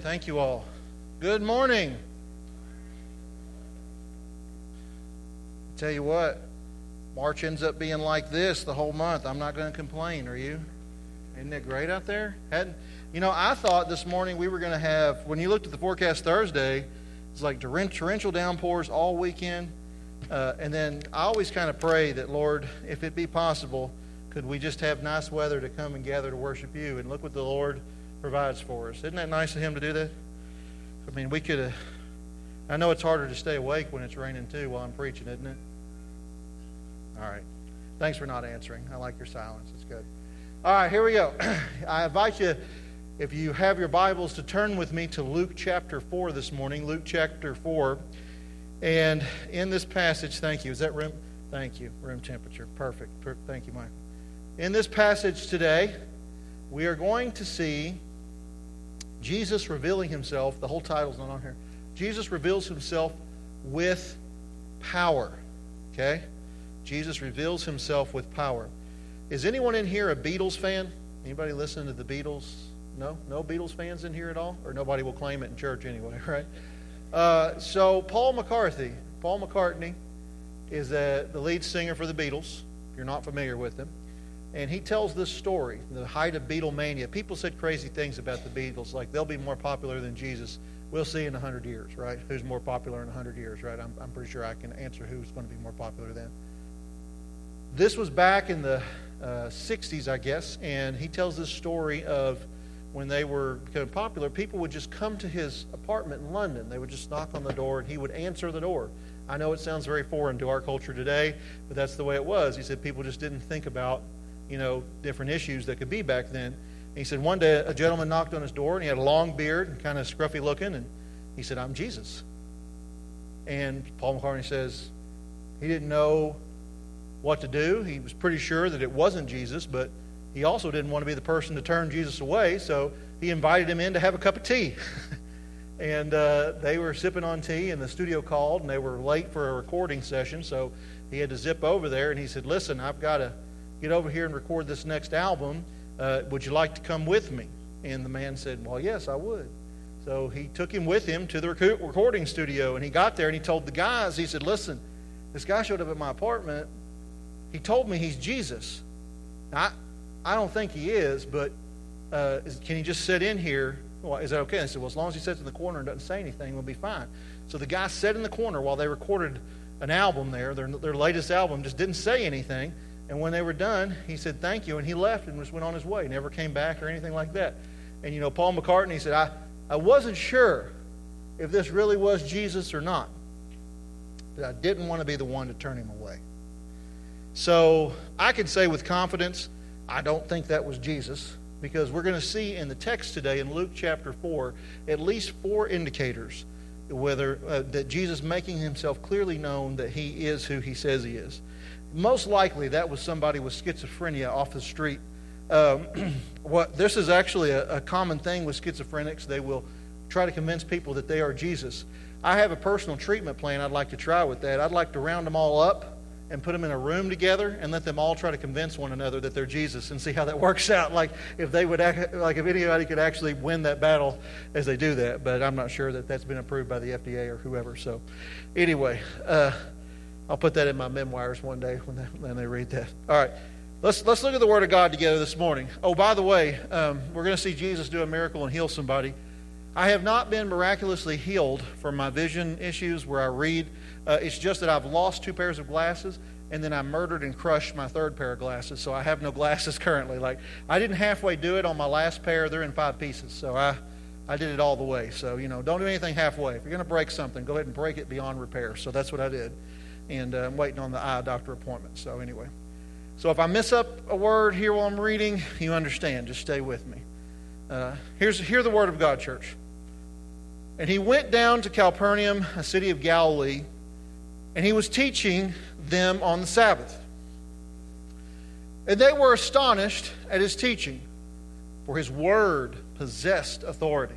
Thank you all. Good morning. Tell you what, March ends up being like this the whole month. I'm not going to complain, are you? Isn't it great out there? Hadn't, you know, I thought this morning we were going to have, when you looked at the forecast Thursday, it's like torrential downpours all weekend. Uh, and then I always kind of pray that, Lord, if it be possible, could we just have nice weather to come and gather to worship you? And look what the Lord provides for us. Isn't that nice of Him to do that? I mean, we could have. I know it's harder to stay awake when it's raining too while I'm preaching, isn't it? All right. Thanks for not answering. I like your silence. It's good. All right, here we go. I invite you, if you have your Bibles, to turn with me to Luke chapter 4 this morning. Luke chapter 4. And in this passage, thank you. Is that room? Thank you. Room temperature. Perfect. Thank you, Mike. In this passage today, we are going to see Jesus revealing himself. The whole title's not on here. Jesus reveals himself with power. Okay? Jesus reveals himself with power. Is anyone in here a Beatles fan? Anybody listening to the Beatles? No? No Beatles fans in here at all? Or nobody will claim it in church anyway, right? Uh, so, Paul McCarthy, Paul McCartney is a, the lead singer for the Beatles, if you're not familiar with them. And he tells this story, the height of Beatlemania. People said crazy things about the Beatles, like they'll be more popular than Jesus. We'll see in 100 years, right? Who's more popular in 100 years, right? I'm, I'm pretty sure I can answer who's going to be more popular then. This was back in the uh, 60s, I guess, and he tells this story of when they were becoming popular, people would just come to his apartment in London. They would just knock on the door, and he would answer the door. I know it sounds very foreign to our culture today, but that's the way it was. He said people just didn't think about, you know, different issues that could be back then. And he said one day a gentleman knocked on his door, and he had a long beard and kind of scruffy looking, and he said, "I'm Jesus." And Paul McCartney says he didn't know what to do. He was pretty sure that it wasn't Jesus, but he also didn't want to be the person to turn Jesus away, so he invited him in to have a cup of tea. and uh, they were sipping on tea, and the studio called, and they were late for a recording session, so he had to zip over there, and he said, Listen, I've got to get over here and record this next album. Uh, would you like to come with me? And the man said, Well, yes, I would. So he took him with him to the recording studio, and he got there, and he told the guys, He said, Listen, this guy showed up at my apartment he told me he's Jesus. Now, I, I don't think he is, but uh, is, can he just sit in here? Well, is that okay? And I said, well, as long as he sits in the corner and doesn't say anything, we'll be fine. So the guy sat in the corner while they recorded an album there, their, their latest album, just didn't say anything. And when they were done, he said, thank you. And he left and just went on his way, never came back or anything like that. And, you know, Paul McCartney said, I, I wasn't sure if this really was Jesus or not. But I didn't want to be the one to turn him away. So I can say with confidence, I don't think that was Jesus because we're going to see in the text today in Luke chapter 4 at least four indicators whether uh, that Jesus making himself clearly known that he is who he says he is. Most likely that was somebody with schizophrenia off the street. Um, what this is actually a, a common thing with schizophrenics. They will try to convince people that they are Jesus. I have a personal treatment plan I'd like to try with that. I'd like to round them all up and put them in a room together and let them all try to convince one another that they're Jesus and see how that works out. Like if they would, act, like if anybody could actually win that battle as they do that. But I'm not sure that that's been approved by the FDA or whoever. So, anyway, uh, I'll put that in my memoirs one day when they, when they read that. All right. Let's, let's look at the Word of God together this morning. Oh, by the way, um, we're going to see Jesus do a miracle and heal somebody. I have not been miraculously healed from my vision issues where I read uh, it's just that I've lost two pairs of glasses, and then I murdered and crushed my third pair of glasses, so I have no glasses currently. Like I didn't halfway do it on my last pair; they're in five pieces, so I I did it all the way. So you know, don't do anything halfway. If you're going to break something, go ahead and break it beyond repair. So that's what I did, and uh, I'm waiting on the eye doctor appointment. So anyway, so if I miss up a word here while I'm reading, you understand. Just stay with me. Uh, here's hear the word of God, church. And he went down to Capernaum, a city of Galilee and he was teaching them on the Sabbath. And they were astonished at his teaching, for his word possessed authority.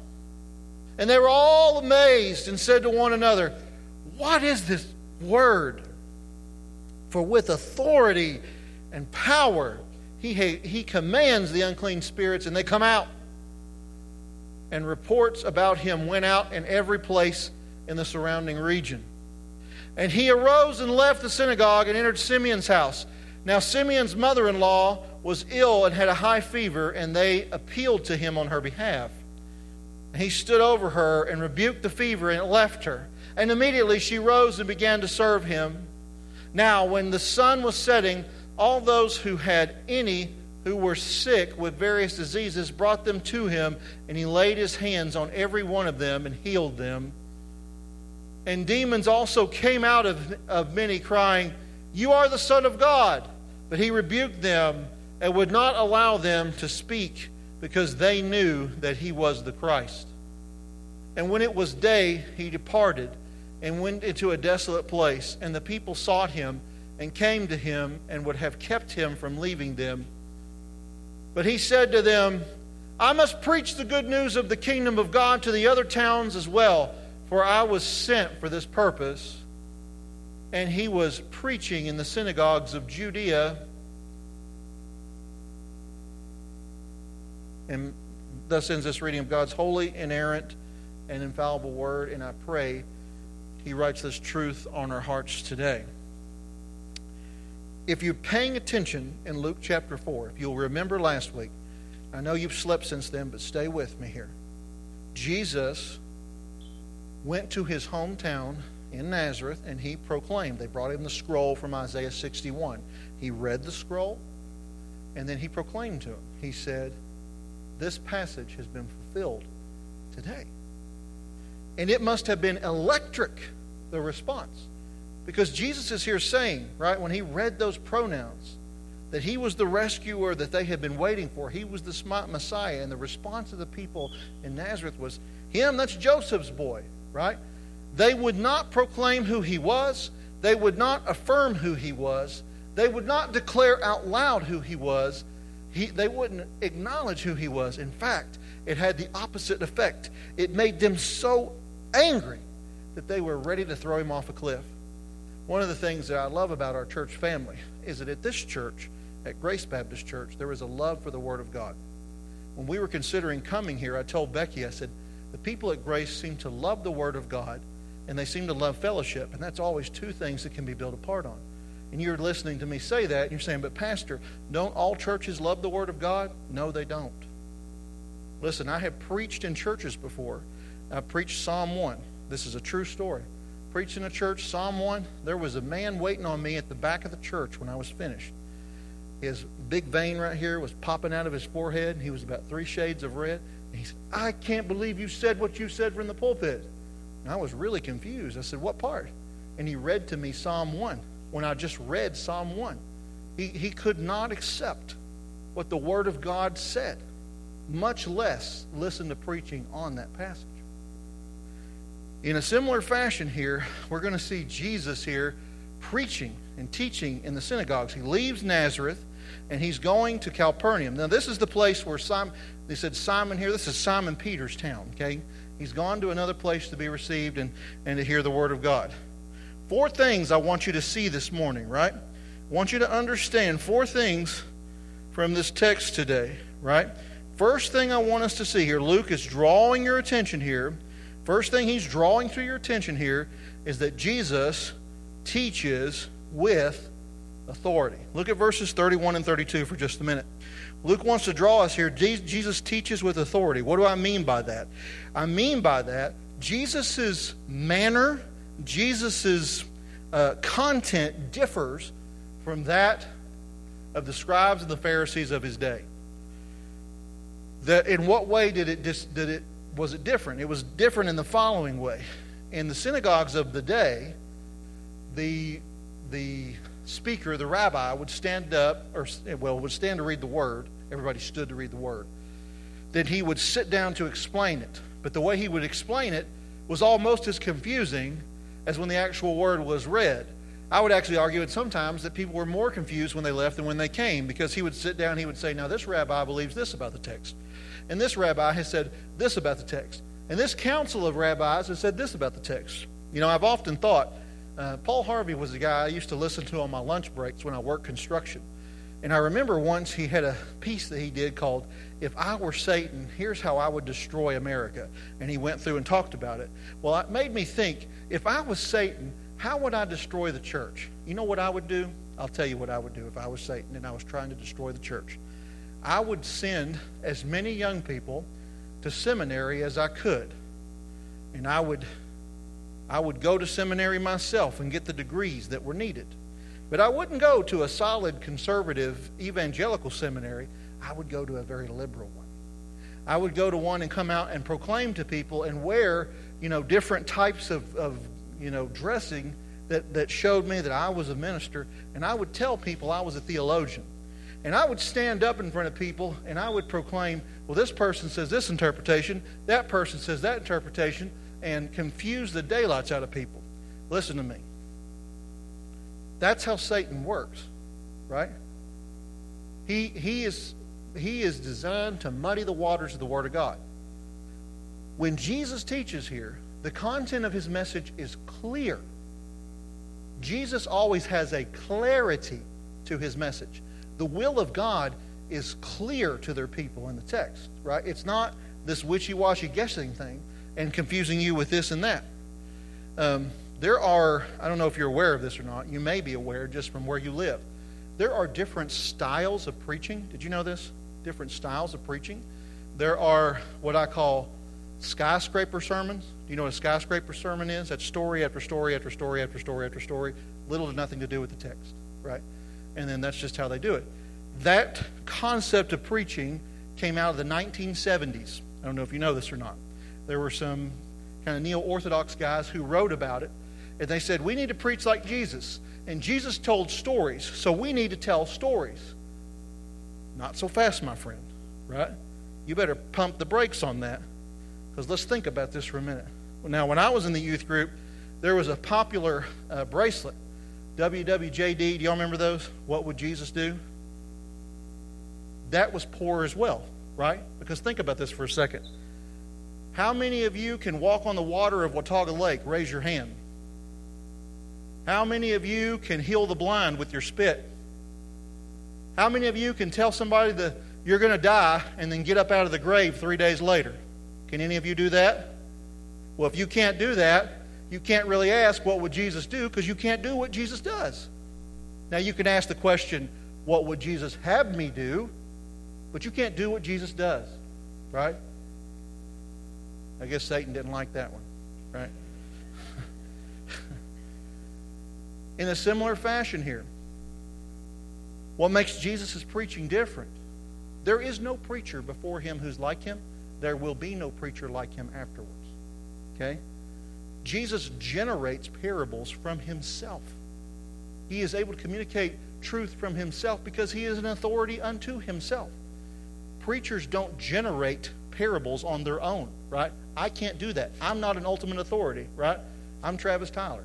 And they were all amazed and said to one another, What is this word? For with authority and power he, he commands the unclean spirits, and they come out. And reports about him went out in every place in the surrounding region. And he arose and left the synagogue and entered Simeon's house. Now, Simeon's mother in law was ill and had a high fever, and they appealed to him on her behalf. And he stood over her and rebuked the fever, and it left her. And immediately she rose and began to serve him. Now, when the sun was setting, all those who had any who were sick with various diseases brought them to him, and he laid his hands on every one of them and healed them. And demons also came out of, of many, crying, You are the Son of God. But he rebuked them and would not allow them to speak because they knew that he was the Christ. And when it was day, he departed and went into a desolate place, and the people sought him and came to him and would have kept him from leaving them. But he said to them, I must preach the good news of the kingdom of God to the other towns as well, for I was sent for this purpose. And he was preaching in the synagogues of Judea. And thus ends this reading of God's holy, inerrant, and infallible word. And I pray he writes this truth on our hearts today if you're paying attention in Luke chapter 4, if you'll remember last week, I know you've slept since then, but stay with me here. Jesus went to his hometown in Nazareth and he proclaimed. They brought him the scroll from Isaiah 61. He read the scroll and then he proclaimed to him. He said, This passage has been fulfilled today. And it must have been electric, the response. Because Jesus is here saying, right, when he read those pronouns, that he was the rescuer that they had been waiting for. He was the Messiah. And the response of the people in Nazareth was, Him, that's Joseph's boy, right? They would not proclaim who he was, they would not affirm who he was, they would not declare out loud who he was, he, they wouldn't acknowledge who he was. In fact, it had the opposite effect. It made them so angry that they were ready to throw him off a cliff. One of the things that I love about our church family is that at this church, at Grace Baptist Church, there is a love for the Word of God. When we were considering coming here, I told Becky, I said, the people at Grace seem to love the Word of God and they seem to love fellowship, and that's always two things that can be built apart on. And you're listening to me say that, and you're saying, but Pastor, don't all churches love the Word of God? No, they don't. Listen, I have preached in churches before. I preached Psalm 1. This is a true story Preached in a church, Psalm 1, there was a man waiting on me at the back of the church when I was finished. His big vein right here was popping out of his forehead, and he was about three shades of red. And he said, I can't believe you said what you said from the pulpit. And I was really confused. I said, What part? And he read to me Psalm 1 when I just read Psalm 1. He, he could not accept what the Word of God said, much less listen to preaching on that passage. In a similar fashion, here, we're going to see Jesus here preaching and teaching in the synagogues. He leaves Nazareth and he's going to Capernaum. Now, this is the place where Simon, they said Simon here, this is Simon Peter's town, okay? He's gone to another place to be received and, and to hear the word of God. Four things I want you to see this morning, right? I want you to understand four things from this text today, right? First thing I want us to see here, Luke is drawing your attention here First thing he's drawing to your attention here is that Jesus teaches with authority. Look at verses 31 and 32 for just a minute. Luke wants to draw us here. Jesus teaches with authority. What do I mean by that? I mean by that, Jesus' manner, Jesus' uh, content differs from that of the scribes and the Pharisees of his day. That in what way did it, dis, did it was it different? It was different in the following way. In the synagogues of the day, the, the speaker, the rabbi, would stand up, or, well, would stand to read the word. Everybody stood to read the word. Then he would sit down to explain it. but the way he would explain it was almost as confusing as when the actual word was read. I would actually argue it sometimes that people were more confused when they left than when they came because he would sit down he would say, Now, this rabbi believes this about the text. And this rabbi has said this about the text. And this council of rabbis has said this about the text. You know, I've often thought, uh, Paul Harvey was a guy I used to listen to on my lunch breaks when I worked construction. And I remember once he had a piece that he did called If I Were Satan, Here's How I Would Destroy America. And he went through and talked about it. Well, it made me think if I was Satan, how would I destroy the church? You know what I would do? I'll tell you what I would do if I was Satan and I was trying to destroy the church. I would send as many young people to seminary as I could. And I would I would go to seminary myself and get the degrees that were needed. But I wouldn't go to a solid conservative evangelical seminary. I would go to a very liberal one. I would go to one and come out and proclaim to people and wear, you know, different types of, of you know, dressing that, that showed me that I was a minister. And I would tell people I was a theologian. And I would stand up in front of people and I would proclaim, well, this person says this interpretation, that person says that interpretation, and confuse the daylights out of people. Listen to me. That's how Satan works, right? He, he, is, he is designed to muddy the waters of the Word of God. When Jesus teaches here, the content of his message is clear. Jesus always has a clarity to his message. The will of God is clear to their people in the text, right? It's not this wishy washy guessing thing and confusing you with this and that. Um, there are, I don't know if you're aware of this or not, you may be aware just from where you live. There are different styles of preaching. Did you know this? Different styles of preaching. There are what I call skyscraper sermons. Do you know what a skyscraper sermon is? That's story after story after story after story after story, little to nothing to do with the text, right? And then that's just how they do it. That concept of preaching came out of the 1970s. I don't know if you know this or not. There were some kind of neo Orthodox guys who wrote about it, and they said, We need to preach like Jesus. And Jesus told stories, so we need to tell stories. Not so fast, my friend, right? You better pump the brakes on that because let's think about this for a minute. Now, when I was in the youth group, there was a popular uh, bracelet. WWJD, do y'all remember those? What would Jesus do? That was poor as well, right? Because think about this for a second. How many of you can walk on the water of Watauga Lake? Raise your hand. How many of you can heal the blind with your spit? How many of you can tell somebody that you're going to die and then get up out of the grave three days later? Can any of you do that? Well, if you can't do that, you can't really ask, What would Jesus do? because you can't do what Jesus does. Now, you can ask the question, What would Jesus have me do? But you can't do what Jesus does, right? I guess Satan didn't like that one, right? In a similar fashion here, what makes Jesus' preaching different? There is no preacher before him who's like him there will be no preacher like him afterwards. Okay? Jesus generates parables from himself. He is able to communicate truth from himself because he is an authority unto himself. Preachers don't generate parables on their own, right? I can't do that. I'm not an ultimate authority, right? I'm Travis Tyler.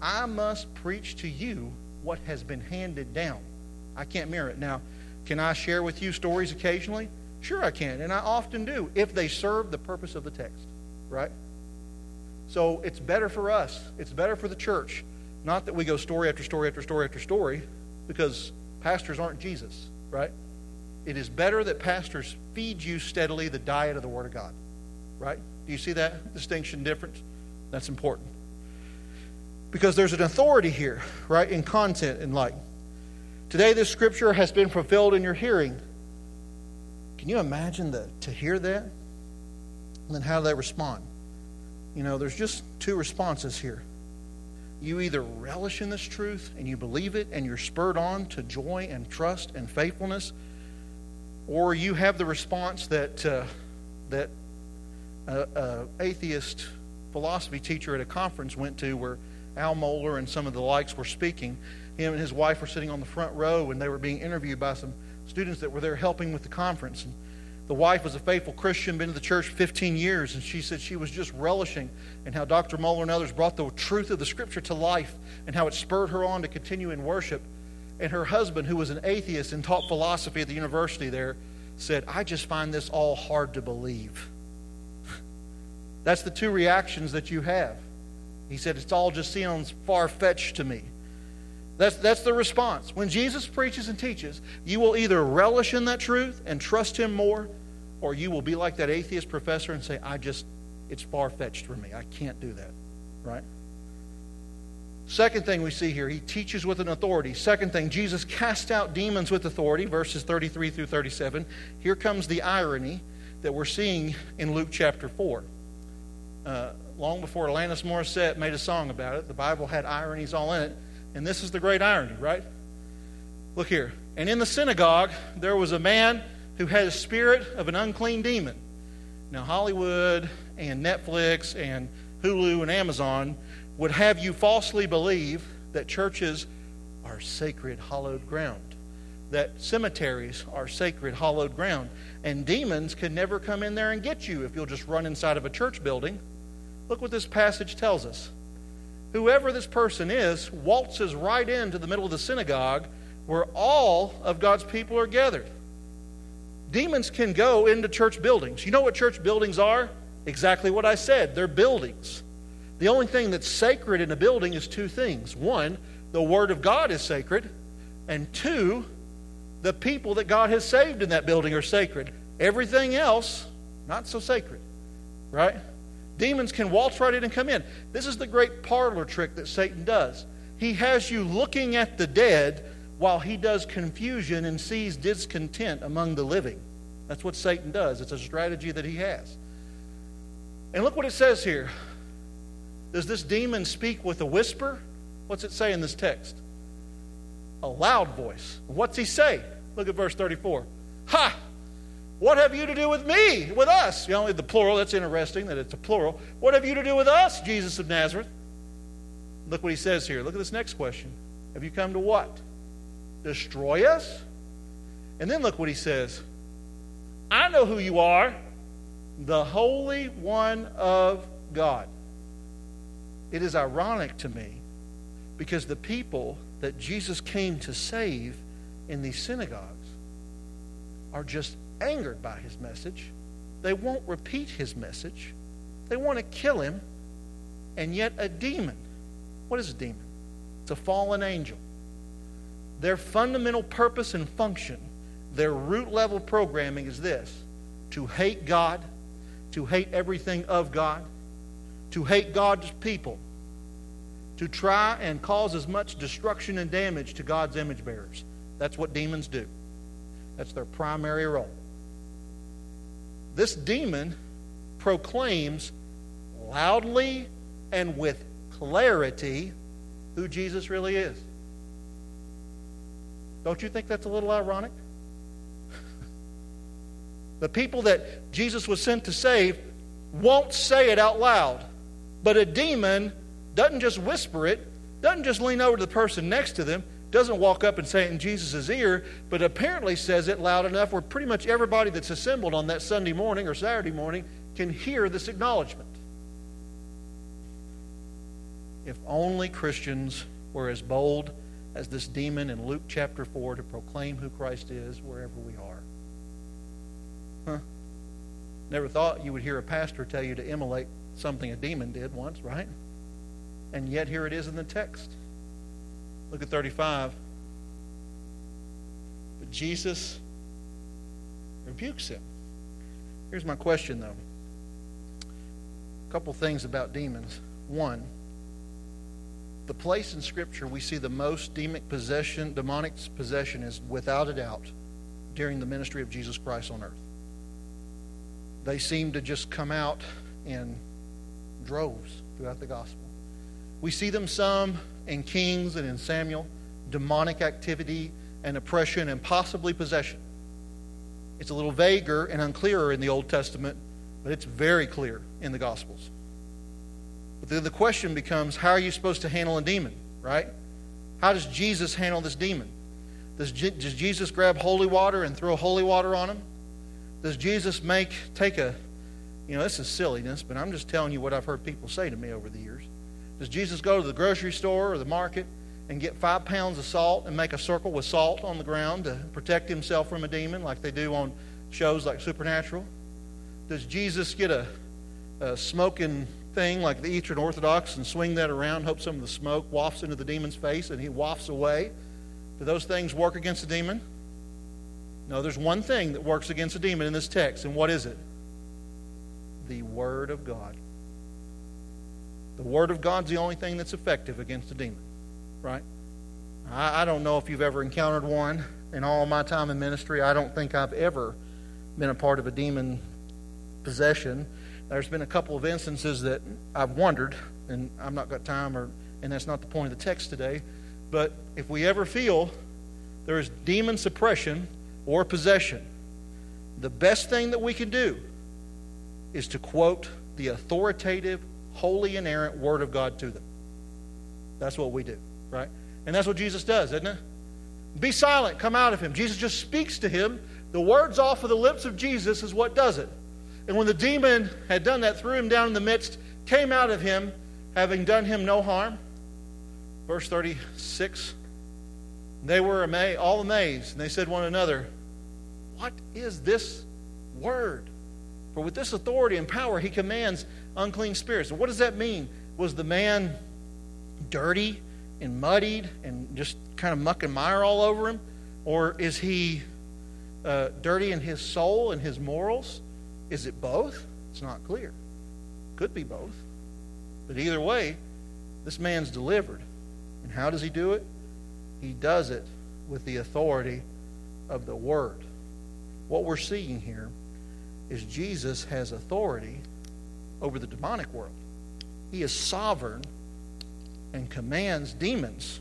I must preach to you what has been handed down. I can't mirror it. Now, can I share with you stories occasionally? Sure, I can, and I often do, if they serve the purpose of the text, right? So it's better for us, it's better for the church, not that we go story after story after story after story, because pastors aren't Jesus, right? It is better that pastors feed you steadily the diet of the Word of God, right? Do you see that distinction difference? That's important. Because there's an authority here, right, in content and light. Today, this scripture has been fulfilled in your hearing. Can you imagine the, to hear that? And then how do they respond? You know, there's just two responses here. You either relish in this truth and you believe it and you're spurred on to joy and trust and faithfulness, or you have the response that uh, that a, a atheist philosophy teacher at a conference went to where Al Mohler and some of the likes were speaking. Him and his wife were sitting on the front row and they were being interviewed by some students that were there helping with the conference. And the wife was a faithful Christian, been to the church 15 years, and she said she was just relishing in how Dr. Mohler and others brought the truth of the Scripture to life and how it spurred her on to continue in worship. And her husband, who was an atheist and taught philosophy at the university there, said, I just find this all hard to believe. That's the two reactions that you have. He said, It's all just sounds far fetched to me. That's, that's the response. When Jesus preaches and teaches, you will either relish in that truth and trust him more, or you will be like that atheist professor and say, I just, it's far fetched for me. I can't do that. Right? Second thing we see here, he teaches with an authority. Second thing, Jesus cast out demons with authority, verses 33 through 37. Here comes the irony that we're seeing in Luke chapter 4. Uh, long before Alanis Morissette made a song about it, the Bible had ironies all in it. And this is the great irony, right? Look here. And in the synagogue, there was a man who had a spirit of an unclean demon. Now, Hollywood and Netflix and Hulu and Amazon would have you falsely believe that churches are sacred, hallowed ground, that cemeteries are sacred, hallowed ground, and demons can never come in there and get you if you'll just run inside of a church building. Look what this passage tells us. Whoever this person is waltzes right into the middle of the synagogue where all of God's people are gathered. Demons can go into church buildings. You know what church buildings are? Exactly what I said. They're buildings. The only thing that's sacred in a building is two things. One, the Word of God is sacred. And two, the people that God has saved in that building are sacred. Everything else, not so sacred. Right? Demons can waltz right in and come in. This is the great parlor trick that Satan does. He has you looking at the dead while he does confusion and sees discontent among the living. That's what Satan does. It's a strategy that he has. And look what it says here. Does this demon speak with a whisper? What's it say in this text? A loud voice. What's he say? Look at verse 34. Ha! What have you to do with me, with us? You know, the plural, that's interesting that it's a plural. What have you to do with us, Jesus of Nazareth? Look what he says here. Look at this next question. Have you come to what? Destroy us? And then look what he says. I know who you are, the Holy One of God. It is ironic to me because the people that Jesus came to save in these synagogues are just angered by his message. They won't repeat his message. They want to kill him. And yet, a demon. What is a demon? It's a fallen angel. Their fundamental purpose and function, their root level programming is this to hate God, to hate everything of God, to hate God's people, to try and cause as much destruction and damage to God's image bearers. That's what demons do. That's their primary role. This demon proclaims loudly and with clarity who Jesus really is. Don't you think that's a little ironic? the people that Jesus was sent to save won't say it out loud, but a demon doesn't just whisper it, doesn't just lean over to the person next to them, doesn't walk up and say it in Jesus' ear, but apparently says it loud enough where pretty much everybody that's assembled on that Sunday morning or Saturday morning can hear this acknowledgement. If only Christians were as bold as this demon in Luke chapter 4 to proclaim who Christ is wherever we are. Huh? Never thought you would hear a pastor tell you to immolate something a demon did once, right? And yet here it is in the text. Look at 35. But Jesus rebukes him. Here's my question, though. A couple things about demons. One, the place in Scripture we see the most demonic possession, demonic possession is without a doubt during the ministry of Jesus Christ on earth. They seem to just come out in droves throughout the gospel. We see them some in Kings and in Samuel demonic activity and oppression and possibly possession. It's a little vaguer and unclearer in the Old Testament, but it's very clear in the Gospels. But then the question becomes how are you supposed to handle a demon, right? How does Jesus handle this demon? Does, does Jesus grab holy water and throw holy water on him? Does Jesus make take a you know, this is silliness, but I'm just telling you what I've heard people say to me over the years. Does Jesus go to the grocery store or the market and get five pounds of salt and make a circle with salt on the ground to protect himself from a demon like they do on shows like Supernatural? Does Jesus get a, a smoking thing like the Eastern Orthodox and swing that around, hope some of the smoke wafts into the demon's face and he wafts away? Do those things work against the demon? No, there's one thing that works against a demon in this text, and what is it? The Word of God. The Word of God's the only thing that's effective against a demon, right? I, I don't know if you've ever encountered one in all my time in ministry. I don't think I've ever been a part of a demon possession. There's been a couple of instances that I've wondered, and I've not got time, or and that's not the point of the text today. But if we ever feel there is demon suppression or possession, the best thing that we can do is to quote the authoritative, holy, inerrant Word of God to them. That's what we do, right? And that's what Jesus does, isn't it? Be silent, come out of him. Jesus just speaks to him. The words off of the lips of Jesus is what does it. And when the demon had done that, threw him down in the midst, came out of him, having done him no harm. Verse 36 They were ama- all amazed, and they said one another, What is this word? For with this authority and power he commands unclean spirits. What does that mean? Was the man dirty and muddied and just kind of muck and mire all over him? Or is he uh, dirty in his soul and his morals? Is it both? It's not clear. Could be both. But either way, this man's delivered. And how does he do it? He does it with the authority of the Word. What we're seeing here is Jesus has authority over the demonic world. He is sovereign and commands demons.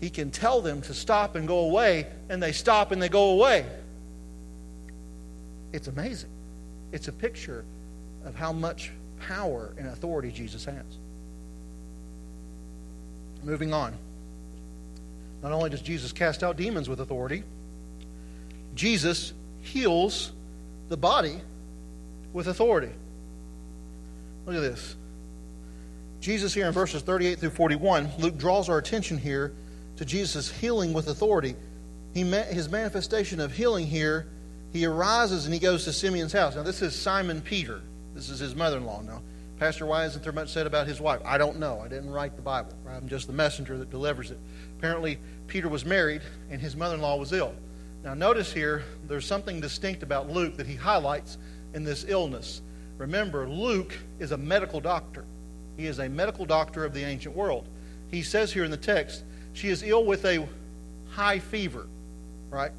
He can tell them to stop and go away, and they stop and they go away. It's amazing. It's a picture of how much power and authority Jesus has. Moving on. Not only does Jesus cast out demons with authority, Jesus heals the body with authority. Look at this. Jesus, here in verses 38 through 41, Luke draws our attention here to Jesus' healing with authority. He his manifestation of healing here. He arises and he goes to Simeon's house. Now, this is Simon Peter. This is his mother in law. Now, Pastor, why isn't there much said about his wife? I don't know. I didn't write the Bible. I'm just the messenger that delivers it. Apparently, Peter was married and his mother in law was ill. Now, notice here, there's something distinct about Luke that he highlights in this illness. Remember, Luke is a medical doctor. He is a medical doctor of the ancient world. He says here in the text, she is ill with a high fever, right?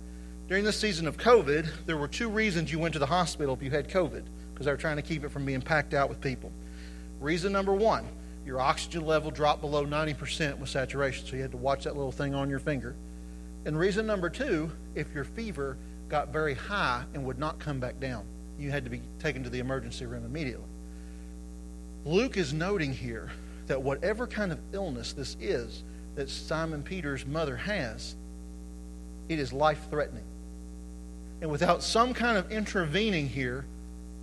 During this season of COVID, there were two reasons you went to the hospital if you had COVID, because they were trying to keep it from being packed out with people. Reason number one, your oxygen level dropped below 90% with saturation, so you had to watch that little thing on your finger. And reason number two, if your fever got very high and would not come back down, you had to be taken to the emergency room immediately. Luke is noting here that whatever kind of illness this is that Simon Peter's mother has, it is life threatening. And without some kind of intervening here,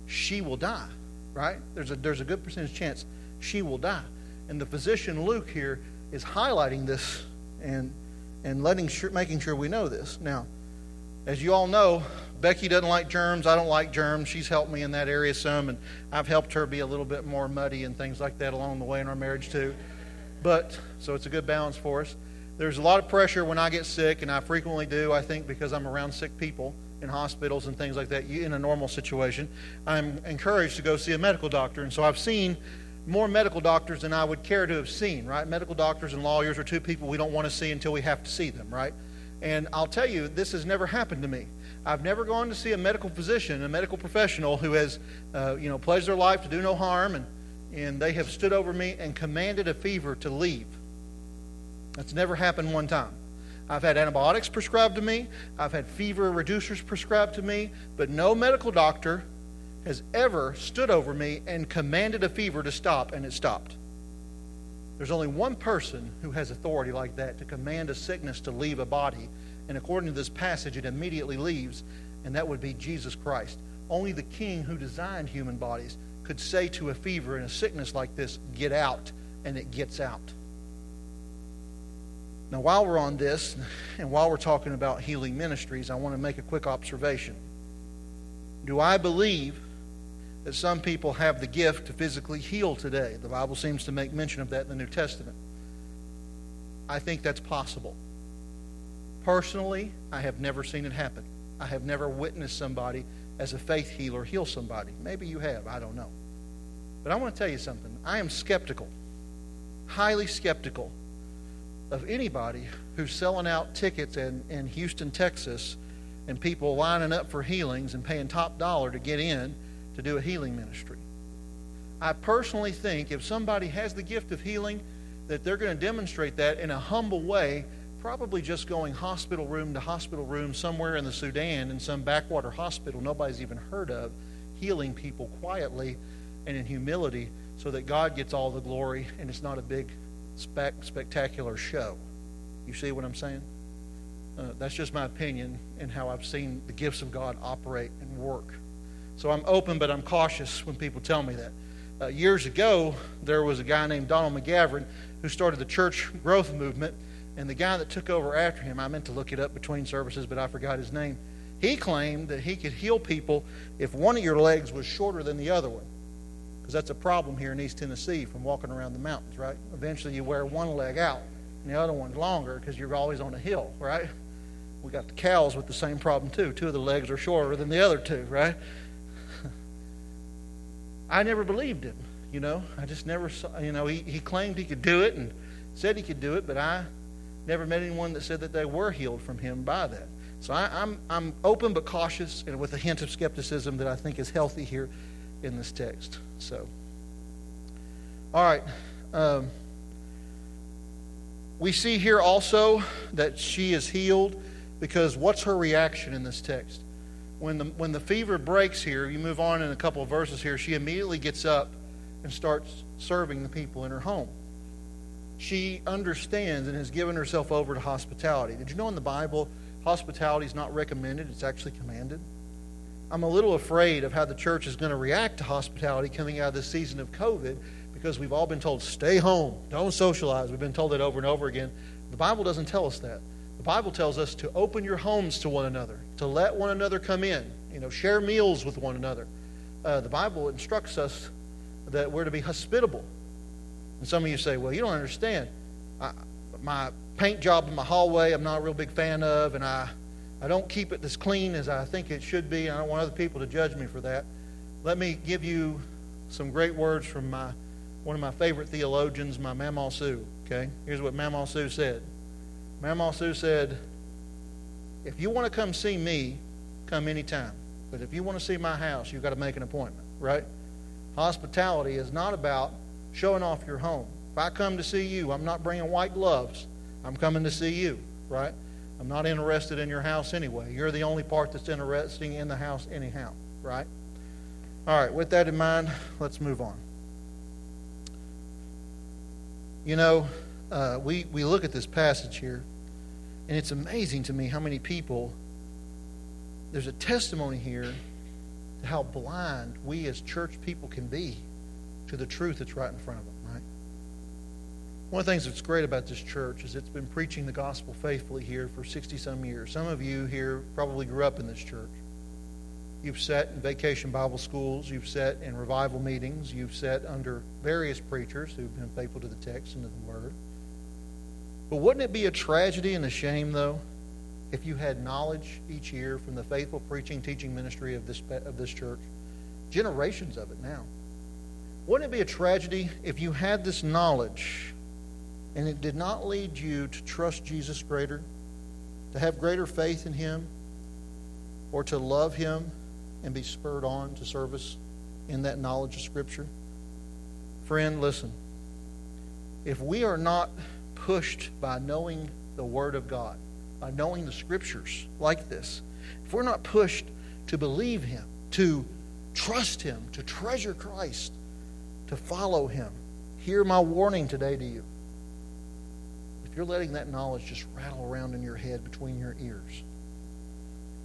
she will die, right? There's a, there's a good percentage chance she will die. And the physician Luke here is highlighting this and and letting sure, making sure we know this. Now, as you all know, Becky doesn't like germs. I don't like germs. She's helped me in that area some, and I've helped her be a little bit more muddy and things like that along the way in our marriage too. But so it's a good balance for us. There's a lot of pressure when I get sick, and I frequently do. I think because I'm around sick people in hospitals and things like that. In a normal situation, I'm encouraged to go see a medical doctor, and so I've seen more medical doctors than I would care to have seen, right? Medical doctors and lawyers are two people we don't want to see until we have to see them, right? And I'll tell you, this has never happened to me. I've never gone to see a medical physician, a medical professional who has, uh, you know, pledged their life to do no harm, and, and they have stood over me and commanded a fever to leave. That's never happened one time. I've had antibiotics prescribed to me, I've had fever reducers prescribed to me, but no medical doctor has ever stood over me and commanded a fever to stop, and it stopped. There's only one person who has authority like that to command a sickness to leave a body, and according to this passage, it immediately leaves, and that would be Jesus Christ. Only the king who designed human bodies could say to a fever and a sickness like this, Get out, and it gets out. Now, while we're on this, and while we're talking about healing ministries, I want to make a quick observation. Do I believe that some people have the gift to physically heal today? The Bible seems to make mention of that in the New Testament. I think that's possible. Personally, I have never seen it happen. I have never witnessed somebody as a faith healer heal somebody. Maybe you have, I don't know. But I want to tell you something. I am skeptical, highly skeptical of anybody who's selling out tickets in, in Houston, Texas, and people lining up for healings and paying top dollar to get in to do a healing ministry. I personally think if somebody has the gift of healing, that they're going to demonstrate that in a humble way, probably just going hospital room to hospital room somewhere in the Sudan in some backwater hospital nobody's even heard of, healing people quietly and in humility so that God gets all the glory and it's not a big spec- spectacular show. You see what I'm saying? Uh, that's just my opinion and how I've seen the gifts of God operate and work. So I'm open, but I'm cautious when people tell me that. Uh, years ago, there was a guy named Donald McGavran who started the church growth movement, and the guy that took over after him, I meant to look it up between services, but I forgot his name. He claimed that he could heal people if one of your legs was shorter than the other one because that's a problem here in East Tennessee from walking around the mountains, right? Eventually you wear one leg out and the other one's longer because you're always on a hill, right? We got the cows with the same problem too. Two of the legs are shorter than the other two, right? I never believed him, you know. I just never saw, you know, he, he claimed he could do it and said he could do it, but I never met anyone that said that they were healed from him by that. So I, I'm, I'm open but cautious and with a hint of skepticism that I think is healthy here in this text. So, all right. Um, we see here also that she is healed because what's her reaction in this text? When the, when the fever breaks here, you move on in a couple of verses here, she immediately gets up and starts serving the people in her home. She understands and has given herself over to hospitality. Did you know in the Bible, hospitality is not recommended, it's actually commanded? I'm a little afraid of how the church is going to react to hospitality coming out of this season of COVID because we've all been told, stay home, don't socialize. We've been told that over and over again. The Bible doesn't tell us that. The Bible tells us to open your homes to one another, to let one another come in, you know, share meals with one another. Uh, the Bible instructs us that we're to be hospitable. And some of you say, well, you don't understand. I, my paint job in my hallway, I'm not a real big fan of, and I I don't keep it as clean as I think it should be. And I don't want other people to judge me for that. Let me give you some great words from my one of my favorite theologians, my Mama Sue. Okay, here's what Mama Sue said. Mama Sue said, "If you want to come see me, come anytime. But if you want to see my house, you've got to make an appointment. Right? Hospitality is not about showing off your home. If I come to see you, I'm not bringing white gloves. I'm coming to see you. Right? I'm not interested in your house anyway. You're the only part that's interesting in the house, anyhow, right? All right, with that in mind, let's move on. You know, uh, we, we look at this passage here, and it's amazing to me how many people, there's a testimony here to how blind we as church people can be to the truth that's right in front of them. Right? One of the things that's great about this church is it's been preaching the gospel faithfully here for 60 some years. Some of you here probably grew up in this church. You've sat in vacation Bible schools, you've sat in revival meetings, you've sat under various preachers who've been faithful to the text and to the word. But wouldn't it be a tragedy and a shame, though, if you had knowledge each year from the faithful preaching, teaching ministry of this, of this church? Generations of it now. Wouldn't it be a tragedy if you had this knowledge and it did not lead you to trust Jesus greater, to have greater faith in Him, or to love Him and be spurred on to service in that knowledge of Scripture? Friend, listen. If we are not pushed by knowing the Word of God, by knowing the Scriptures like this, if we're not pushed to believe Him, to trust Him, to treasure Christ, to follow Him, hear my warning today to you If you're letting that knowledge just rattle around in your head between your ears.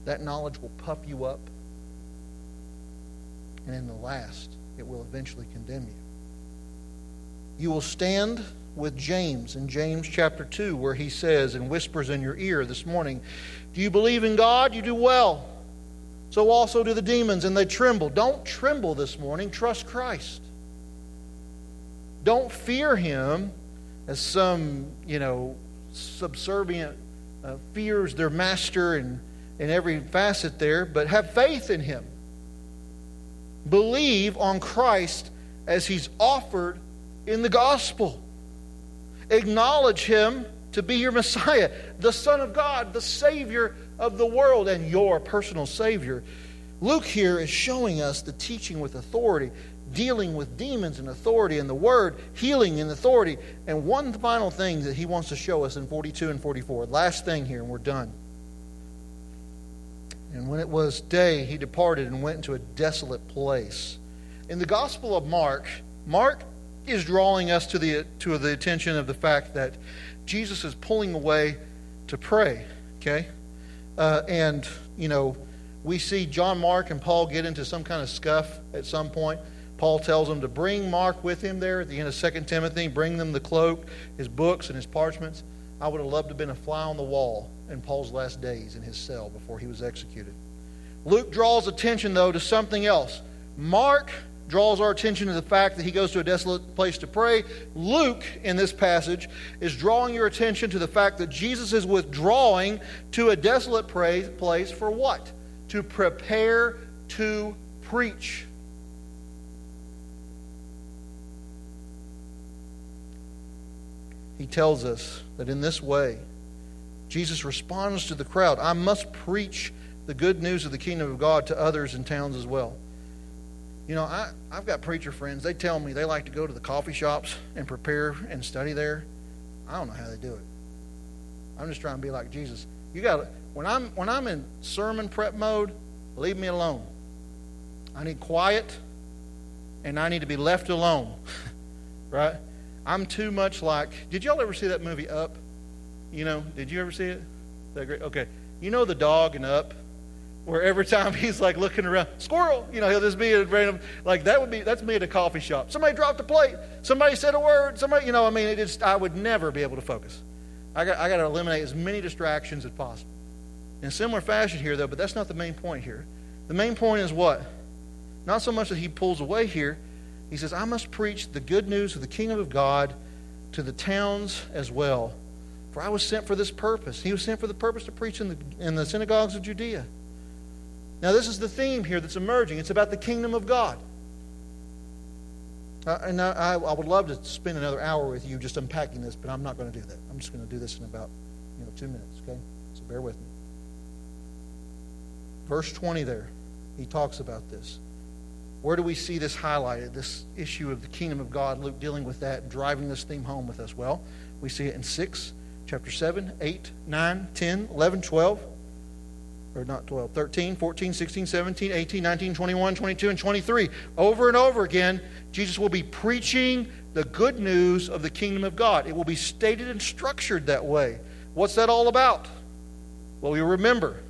that knowledge will puff you up. And in the last, it will eventually condemn you. You will stand with James in James chapter 2, where he says and whispers in your ear this morning, Do you believe in God? You do well. So also do the demons, and they tremble. Don't tremble this morning. Trust Christ. Don't fear him as some, you know, subservient uh, fears their master in, in every facet there, but have faith in him. Believe on Christ as he's offered in the gospel. Acknowledge him to be your Messiah, the Son of God, the Savior of the world, and your personal Savior. Luke here is showing us the teaching with authority, dealing with demons and authority, and the word healing and authority. And one final thing that he wants to show us in 42 and 44. Last thing here, and we're done. And when it was day, he departed and went into a desolate place. In the Gospel of Mark, Mark is drawing us to the, to the attention of the fact that Jesus is pulling away to pray, okay? Uh, and, you know, we see John Mark and Paul get into some kind of scuff at some point. Paul tells them to bring Mark with him there at the end of 2 Timothy, bring them the cloak, his books, and his parchments. I would have loved to have been a fly on the wall in Paul's last days in his cell before he was executed. Luke draws attention, though, to something else. Mark draws our attention to the fact that he goes to a desolate place to pray. Luke, in this passage, is drawing your attention to the fact that Jesus is withdrawing to a desolate place for what? To prepare to preach. He tells us that in this way, Jesus responds to the crowd I must preach the good news of the kingdom of God to others in towns as well. You know, I, I've got preacher friends. They tell me they like to go to the coffee shops and prepare and study there. I don't know how they do it. I'm just trying to be like Jesus. You got when I'm when I'm in sermon prep mode, leave me alone. I need quiet and I need to be left alone. right? I'm too much like Did y'all ever see that movie Up? You know, did you ever see it? That great? Okay. You know the dog in Up where every time he's like looking around, squirrel, you know, he'll just be at random, like that would be, that's me at a coffee shop. Somebody dropped a plate. Somebody said a word. Somebody, you know, I mean, it just, I would never be able to focus. I got, I got to eliminate as many distractions as possible. In similar fashion here, though, but that's not the main point here. The main point is what? Not so much that he pulls away here. He says, I must preach the good news of the kingdom of God to the towns as well. For I was sent for this purpose. He was sent for the purpose to preach in the, in the synagogues of Judea now, this is the theme here that's emerging. It's about the kingdom of God. Uh, and I, I, would love to spend another hour with you just unpacking this, but I'm not going to do that. I'm just going to do this in about you know two minutes. Okay, so bear with me. Verse 20 there, he talks about this. Where do we see this highlighted? This issue of the kingdom of God. Luke dealing with that, driving this theme home with us. Well, we see it in six, chapter 7, 8, 9, 10, 11, 12 or not 12, 13, 14, 16, 17, 18, 19, 21, 22, and 23. Over and over again, Jesus will be preaching the good news of the kingdom of God. It will be stated and structured that way. What's that all about? Well, you remember.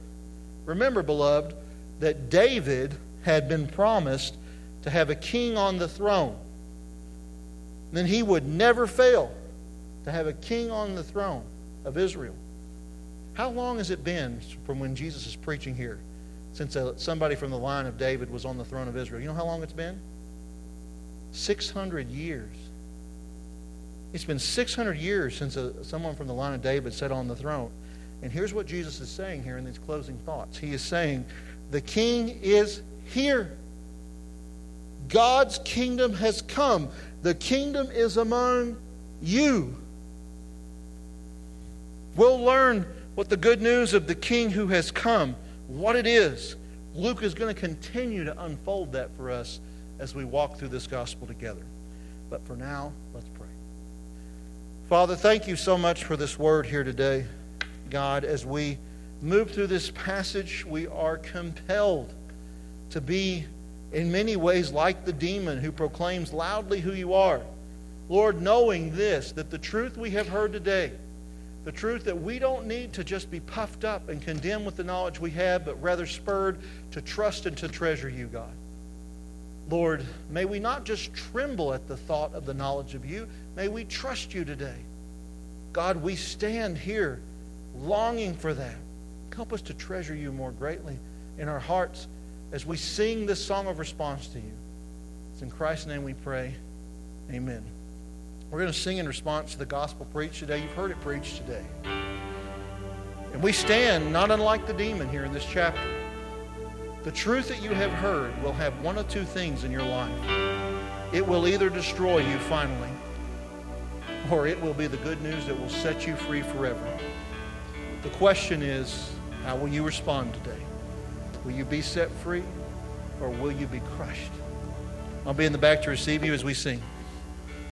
Remember, beloved, that David had been promised to have a king on the throne. Then he would never fail to have a king on the throne of Israel. How long has it been from when Jesus is preaching here since uh, somebody from the line of David was on the throne of Israel? You know how long it's been? 600 years. It's been 600 years since a, uh, someone from the line of David sat on the throne. And here's what Jesus is saying here in these closing thoughts He is saying, The king is here. God's kingdom has come. The kingdom is among you. We'll learn what the good news of the King who has come, what it is. Luke is going to continue to unfold that for us as we walk through this gospel together. But for now, let's pray. Father, thank you so much for this word here today. God, as we move through this passage, we are compelled to be, in many ways, like the demon who proclaims loudly who you are. Lord, knowing this, that the truth we have heard today, The truth that we don't need to just be puffed up and condemned with the knowledge we have, but rather spurred to trust and to treasure you, God. Lord, may we not just tremble at the thought of the knowledge of you, may we trust you today. God, we stand here longing for that. Help us to treasure you more greatly in our hearts as we sing this song of response to you. It's in Christ's name we pray. Amen. We're going to sing in response to the gospel preached today. You've heard it preached today. And we stand not unlike the demon here in this chapter. The truth that you have heard will have one of two things in your life. It will either destroy you finally, or it will be the good news that will set you free forever. The question is, how will you respond today? Will you be set free or will you be crushed? I'll be in the back to receive you as we sing.